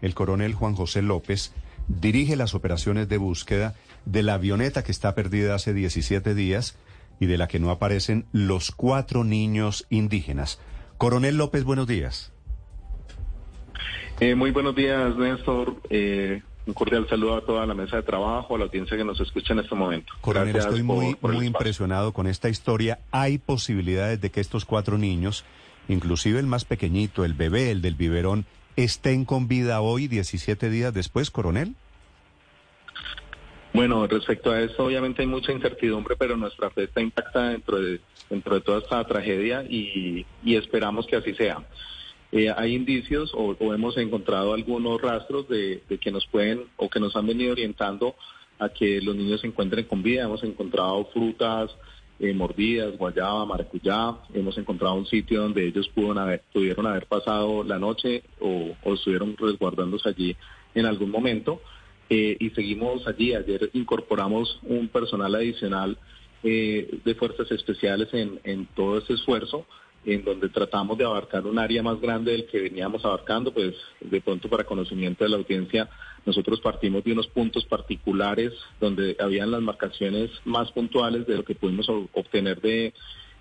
El coronel Juan José López dirige las operaciones de búsqueda de la avioneta que está perdida hace 17 días y de la que no aparecen los cuatro niños indígenas. Coronel López, buenos días. Eh, muy buenos días, Néstor. Eh, un cordial saludo a toda la mesa de trabajo, a la audiencia que nos escucha en este momento. Coronel, Gracias estoy muy, por- muy impresionado con esta historia. Hay posibilidades de que estos cuatro niños, inclusive el más pequeñito, el bebé, el del biberón, estén con vida hoy, 17 días después, coronel. Bueno, respecto a esto, obviamente hay mucha incertidumbre, pero nuestra fe está intacta dentro de, dentro de toda esta tragedia y, y esperamos que así sea. Eh, hay indicios o, o hemos encontrado algunos rastros de, de que nos pueden o que nos han venido orientando a que los niños se encuentren con vida. Hemos encontrado frutas eh, mordidas, guayaba, maracuyá. Hemos encontrado un sitio donde ellos pudieron haber, pudieron haber pasado la noche o, o estuvieron resguardándose allí en algún momento. Eh, y seguimos allí. Ayer incorporamos un personal adicional eh, de fuerzas especiales en, en todo este esfuerzo, en donde tratamos de abarcar un área más grande del que veníamos abarcando, pues de pronto para conocimiento de la audiencia, nosotros partimos de unos puntos particulares donde habían las marcaciones más puntuales de lo que pudimos obtener de,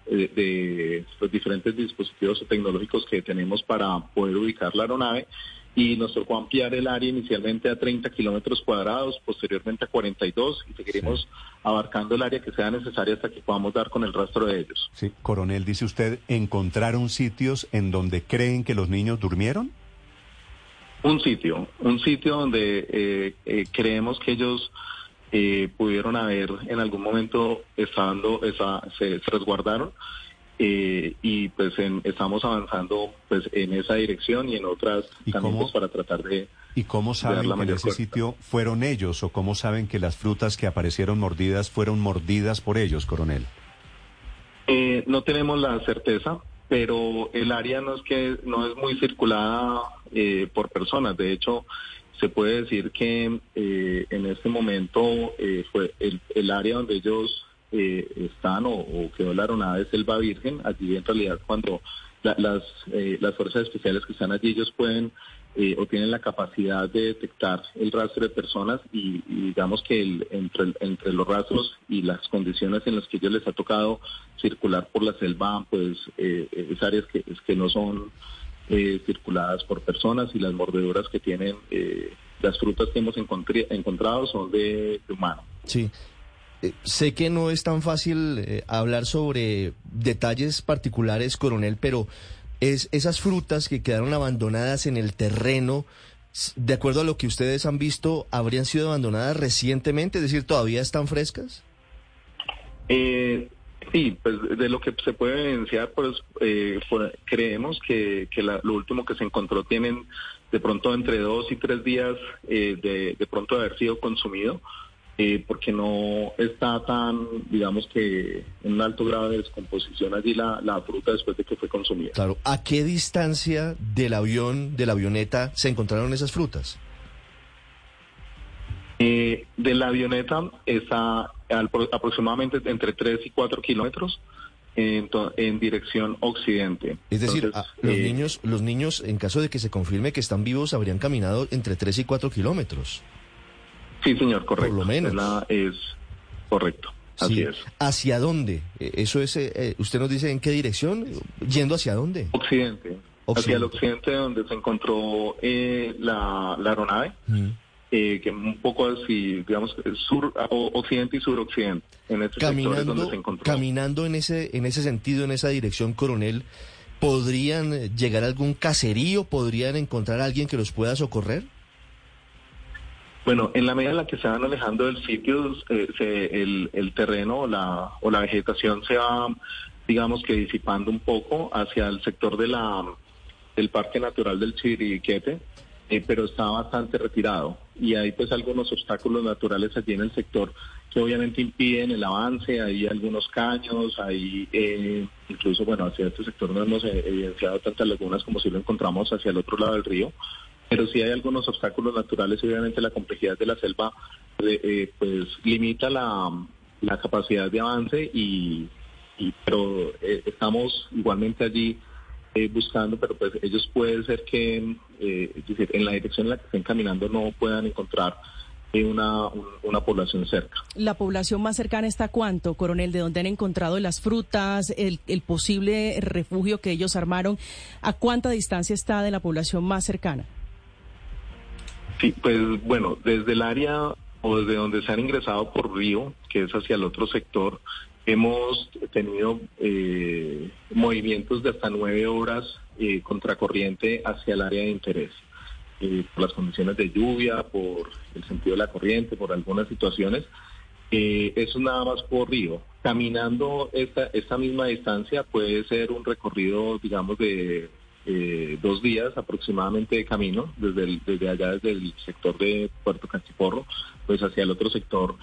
de, de los diferentes dispositivos tecnológicos que tenemos para poder ubicar la aeronave y nos tocó ampliar el área inicialmente a 30 kilómetros cuadrados, posteriormente a 42 y seguiremos abarcando el área que sea necesaria hasta que podamos dar con el rastro de ellos. Sí, coronel, dice usted, ¿encontraron sitios en donde creen que los niños durmieron? Un sitio, un sitio donde eh, eh, creemos que ellos eh, pudieron haber en algún momento estando, esa, se, se resguardaron eh, y pues en- estamos avanzando pues en esa dirección y en otras ¿Y también cómo? pues, para tratar de ¿Y cómo saben que en ese sitio fueron ellos o cómo saben que las frutas que aparecieron mordidas fueron mordidas por ellos, coronel? Eh, no tenemos la certeza, pero el área no es que no es muy circulada eh, por personas. De hecho, se puede decir que eh, en este momento eh, fue el, el área donde ellos eh, están o, o quedó la aeronave es Selva Virgen. Allí en realidad cuando la- las, eh, las fuerzas especiales que están allí ellos pueden eh, o tienen la capacidad de detectar el rastro de personas y, digamos que el- entre, entre los rastros y las condiciones en las que ellos les ha tocado circular por la selva, pues eh, es áreas que, es que no son eh, circuladas por personas y las mordeduras que tienen eh, las frutas que hemos encontrado son de, de humano. Sí. Eh, sé que no es tan fácil eh, hablar sobre detalles particulares, coronel, pero es esas frutas que quedaron abandonadas en el terreno, de acuerdo a lo que ustedes han visto, habrían sido abandonadas recientemente, es decir, todavía están frescas. Eh, sí, pues de lo que se puede evidenciar, pues eh, fue- creemos que, que la- lo último que se encontró tienen de pronto entre dos y tres días eh, de, de pronto haber sido consumido, eh, porque no está tan, digamos que en un alto grado de descomposición allí la, la fruta después de que fue consumida. Claro, ¿a qué distancia del avión, de la avioneta, se encontraron esas frutas? Eh, de la avioneta está al- aproximadamente entre 3 y 4 kilómetros en, to- en dirección occidente. Es decir, Entonces, los eh, niños, los niños, en caso de que se confirme que están vivos, habrían caminado entre 3 y 4 kilómetros. Sí, señor, correcto. Por lo menos. Es, la- es correcto. Así Sí. es. ¿Hacia dónde? Eh, Eso es, eh, eh, usted nos dice en qué dirección, yendo hacia dónde. Occidente. Hacia el occidente donde se encontró eh, la, la aeronave, Mm. eh, que un poco así, digamos, sur, occidente y suroccidente. En es donde Caminando, se encontró. caminando en ese, en ese sentido, en esa dirección, coronel, ¿podrían llegar a algún caserío? ¿Podrían encontrar a alguien que los pueda socorrer? Bueno, en la medida en la que se van alejando del sitio, eh, el terreno o la, o la vegetación se va, digamos que disipando un poco hacia el sector de la, del Parque Natural del Chiriquete. eh, pero está bastante retirado. Y hay pues algunos obstáculos naturales allí en el sector que obviamente impiden el avance, hay algunos caños, hay eh, incluso, bueno, hacia este sector no hemos eh, evidenciado tantas lagunas como si lo encontramos hacia el otro lado del río, pero sí hay algunos obstáculos naturales y obviamente la complejidad de la selva eh, pues limita la, capacidad de avance y, pero estamos igualmente allí buscando, pero pues ellos puede ser que, decir, en la dirección en la que estén caminando no puedan encontrar una, una población cerca. ¿La población más cercana está cuánto, coronel? ¿De dónde han encontrado las frutas, el, el posible refugio que ellos armaron? ¿A cuánta distancia está de la población más cercana? Sí, pues bueno, desde el área o desde donde se han ingresado por río, que es hacia el otro sector, hemos tenido eh, movimientos de hasta nueve horas eh, contracorriente hacia el área de interés. Eh, por las condiciones de lluvia, por el sentido de la corriente, por algunas situaciones. Eh, eso nada más por río. Caminando esta, esta misma distancia puede ser un recorrido, digamos, de eh, dos días aproximadamente de camino, desde, desde allá, desde el sector de Puerto Cachiporro, pues hacia el otro sector.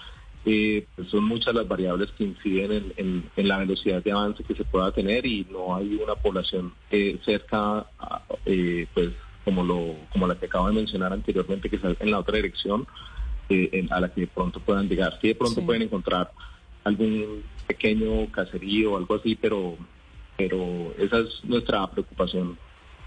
Eh, pues son muchas las variables que inciden en, en, la velocidad de avance que se pueda tener y no hay una población cerca, pues como lo como la que acabo de mencionar anteriormente, que está en la otra dirección, eh, a la que de pronto puedan llegar. Sí, de pronto pueden encontrar algún pequeño caserío o algo así, pero, pero esa es nuestra preocupación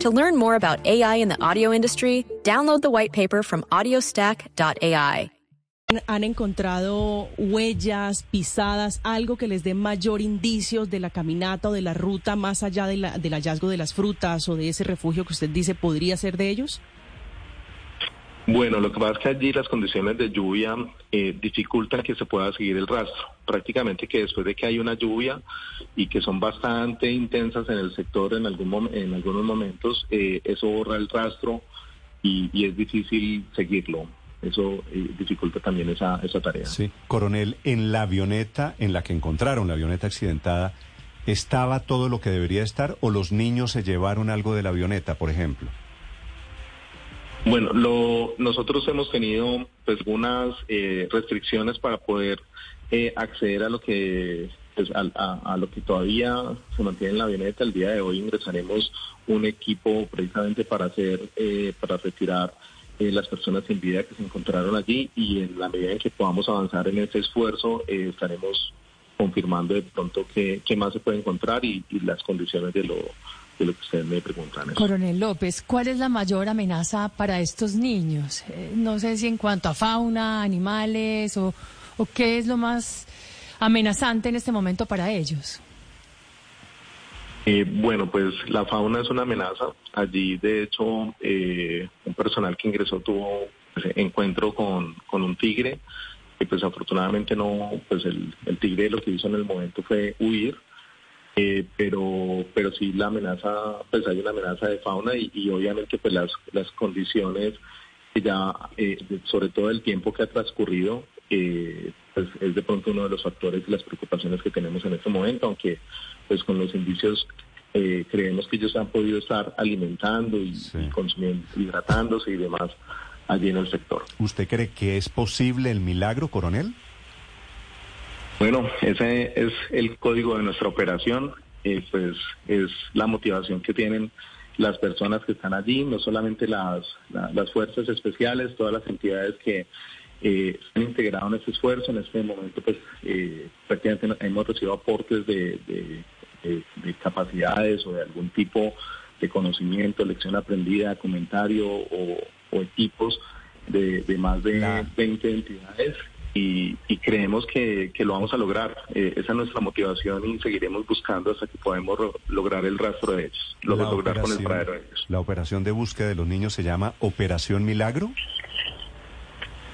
To learn more about AI in the audio industry, download the white paper from audiostack.ai. ¿Han encontrado huellas, pisadas, algo que les dé mayor indicios de la caminata o de la ruta más allá de la, del hallazgo de las frutas o de ese refugio que usted dice podría ser de ellos? Bueno, lo que pasa es que allí las condiciones de lluvia eh, dificultan que se pueda seguir el rastro. Prácticamente que después de que hay una lluvia y que son bastante intensas en el sector en, algún en algunos momentos, eh, eso borra el rastro y, es difícil seguirlo. Eso eh, dificulta también esa, esa tarea. Sí, coronel, en la avioneta en la que encontraron, la avioneta accidentada, ¿estaba todo lo que debería estar o los niños se llevaron algo de la avioneta, por ejemplo? Bueno, lo, nosotros hemos tenido pues algunas eh, restricciones para poder eh, acceder a lo que pues, a, lo que todavía se mantiene en la avioneta. El día de hoy ingresaremos un equipo precisamente para hacer eh, para retirar las personas sin vida que se encontraron allí y en la medida en que podamos avanzar en ese esfuerzo estaremos confirmando de pronto qué, qué más se puede encontrar y las condiciones de lo de lo que ustedes me preguntan. Coronel López, ¿cuál es la mayor amenaza para estos niños? Eh, no sé si en cuanto a fauna, animales o, o qué es lo más amenazante en este momento para ellos. Eh, bueno, pues la fauna es una amenaza. Allí, de hecho, eh, un personal que ingresó tuvo pues, encuentro con, con un tigre y pues afortunadamente no, pues el, el tigre lo que hizo en el momento fue huir eh, pero pero sí la amenaza pues hay una amenaza de fauna y, obviamente pues las las condiciones ya eh, sobre todo el tiempo que ha transcurrido eh, pues es de pronto uno de los factores y las preocupaciones que tenemos en este momento aunque pues con los indicios creemos que ellos han podido estar alimentando y, y consumiendo hidratándose y demás allí en el sector. ¿Usted cree que es posible el milagro, coronel? Bueno, ese es el código de nuestra operación, eh, pues es la motivación que tienen las personas que están allí, no solamente las, las fuerzas especiales, todas las entidades que eh, han integrado en este esfuerzo. En este momento, pues eh, prácticamente hemos recibido aportes de, capacidades o de algún tipo de conocimiento, lección aprendida, comentario o, equipos de, más de 20 entidades y, creemos que, lo vamos a lograr. Eh, esa es nuestra motivación y seguiremos buscando hasta que podamos lograr el rastro de ellos, lograr con el paradero de ellos. ¿La operación de búsqueda de los niños se llama Operación Milagro?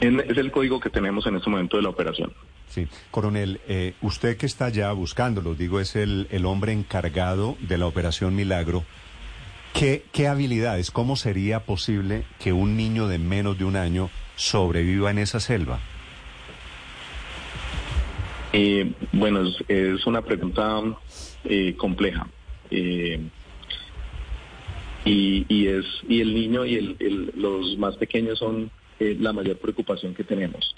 Es el código que tenemos en este momento de la operación. Sí, coronel, eh, usted que está ya buscándolo, digo, es el, el hombre encargado de la operación Milagro. ¿Qué, ¿Qué habilidades, cómo sería posible que un niño de menos de un año sobreviva en esa selva? Eh, bueno, es, una pregunta eh, compleja. Eh, y, y, es y el niño y el, los más pequeños son eh, la mayor preocupación que tenemos.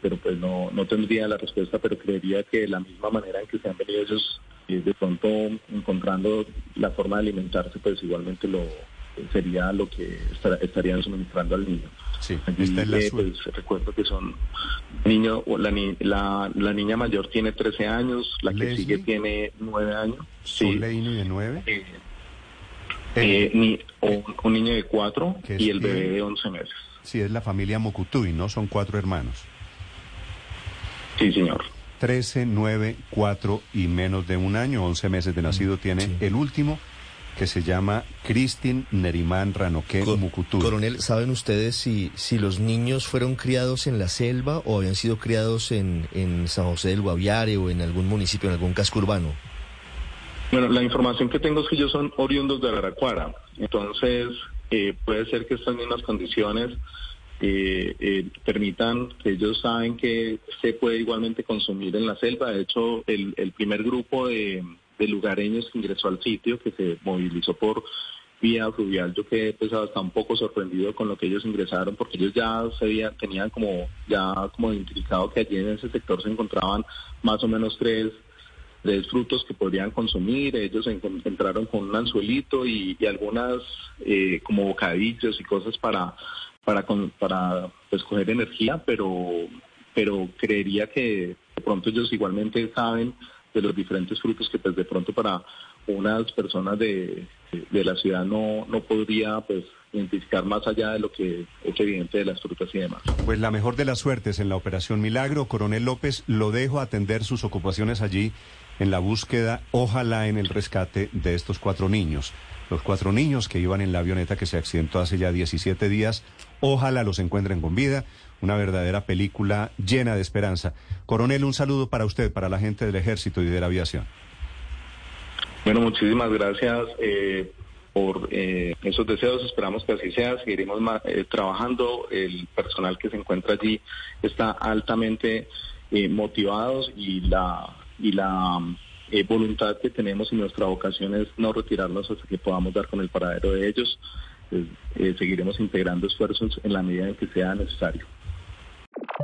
pero pues no, no tendría la respuesta, pero creería que de la misma manera en que se han venido ellos de pronto encontrando la forma de alimentarse, pues igualmente lo sería lo que estarían suministrando al niño. Sí, pues, recuerdo que son niño, la, la, la, niña mayor tiene 13 años, la que sigue tiene 9 años. Sí. ¿Un niño de 9? Eh, eh, ni, o, un niño de 4 y el bebé de 11 meses. Sí, es la familia Mocutuy, ¿no? Son cuatro hermanos. Sí, señor. 13, 9, 4 y menos de un año, 11 meses de nacido mm, tiene el último que se llama Cristin Nerimán Ranoque Mucutuy. Coronel, ¿saben ustedes si, si los niños fueron criados en la selva o habían sido criados en, en San José del Guaviare o en algún municipio, en algún casco urbano? Bueno, la información que tengo es que ellos son oriundos de Araraquara. Entonces, eh, puede ser que estas mismas condiciones eh, eh, permitan que ellos saben que se puede igualmente consumir en la selva. De hecho, el, el primer grupo de de lugareños que ingresó al sitio, que se movilizó por vía fluvial. Yo quedé pues hasta un poco sorprendido con lo que ellos ingresaron, porque ellos ya se tenían como ya como identificado que allí en ese sector se encontraban más o menos tres, tres frutos que podrían consumir. Ellos se encontraron con un anzuelito y, algunas eh, como bocadillos y cosas para para para pues coger energía, pero pero creería que de pronto ellos igualmente saben de los diferentes frutos que pues de pronto para unas personas de, de la ciudad no, no podría pues identificar más allá de lo que es evidente de las frutas y demás. Pues la mejor de las suertes en la Operación Milagro, Coronel López, lo dejo atender sus ocupaciones allí en la búsqueda, ojalá en el rescate de estos cuatro niños. Los cuatro niños que iban en la avioneta que se accidentó hace ya 17 días, ojalá los encuentren con vida una verdadera película llena de esperanza. Coronel, un saludo para usted, para la gente del ejército y de la aviación. Bueno, muchísimas gracias eh, por eh, esos deseos. Esperamos que así sea. Seguiremos eh, trabajando. El personal que se encuentra allí está altamente motivados y la y la voluntad que tenemos y nuestra vocación es no retirarnos hasta que podamos dar con el paradero de ellos. seguiremos integrando esfuerzos en la medida en que sea necesario.